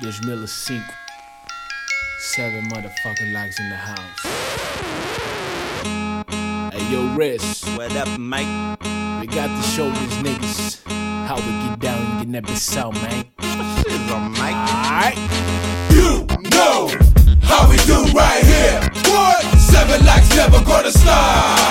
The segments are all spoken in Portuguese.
2005. Seven motherfucking likes in the house. Hey yo, Riz, What up, Mike? we got to show these niggas how we get down in Guinea-Bissau, man. Shit on Mike. Alright? You know how we do right here. What? Seven likes never gonna stop.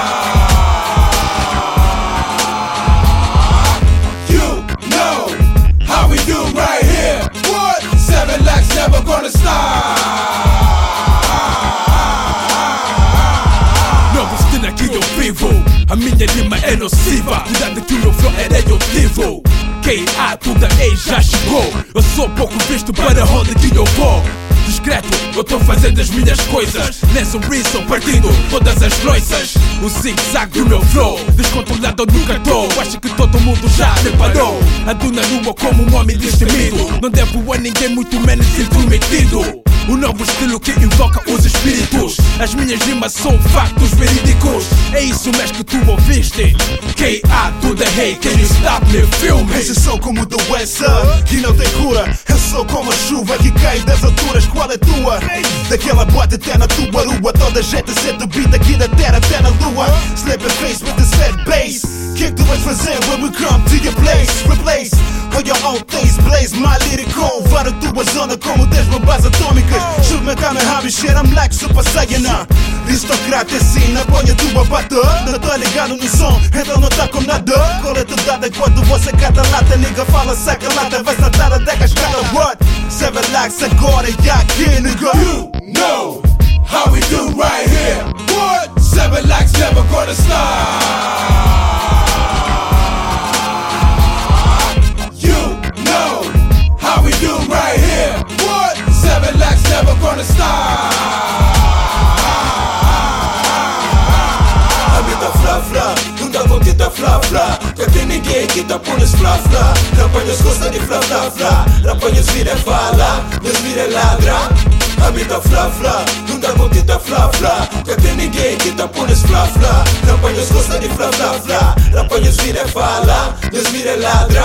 A minha rima é nociva Cuidado que o meu flow é radioativo K.A. toda ei já chegou Eu sou pouco visto para onde que eu vou Discreto, eu tô fazendo as minhas coisas Nessa reason partindo todas as loiças O zig-zag do meu flow Descontrolado eu nunca tô Acho que todo mundo já reparou Ando na rua como um homem destemido Não devo a ninguém, muito menos intrometido o novo estilo que invoca os espíritos As minhas rimas são factos verídicos É isso mesmo que tu ouviste K.A. to the hey, can you stop me, feel me? Esses são como doença que não tem cura. Eu sou como a chuva que cai das alturas. Qual é tua? Daquela boate até na tua rua. Toda a gente sente o beat aqui na terra até na lua. Slap a face with the sad bass. Que que tu vais fazer when we come to your place? Replace all your own things, blaze my lyrical. A tua zona como 10 bombas atômicas. Shoot me Kamehameha, shit, I'm like Super Saiyan. Aristocrata assim, na ponha tua bata. Não tá ligado no som, então não tá com nada. Coleta dada enquanto você cata lata. Nigga fala, saca lata, vai saltar até cascada. What? Seven likes agora e aqui, nigga. You know how we do right here. What? Seven likes never gonna stop. Fla fla. Ninguém que tá por nos fla fla. Rapanhos gosta de fla fla fla. Rapanhos vira fala, Deus vira ladra. A vida fla fla, não dá voltita fla fla. Já tem ninguém que tá por nos fla. Fla Rapanhos gosta de fla fla fla. Rapanhos vira fala, Deus vira ladra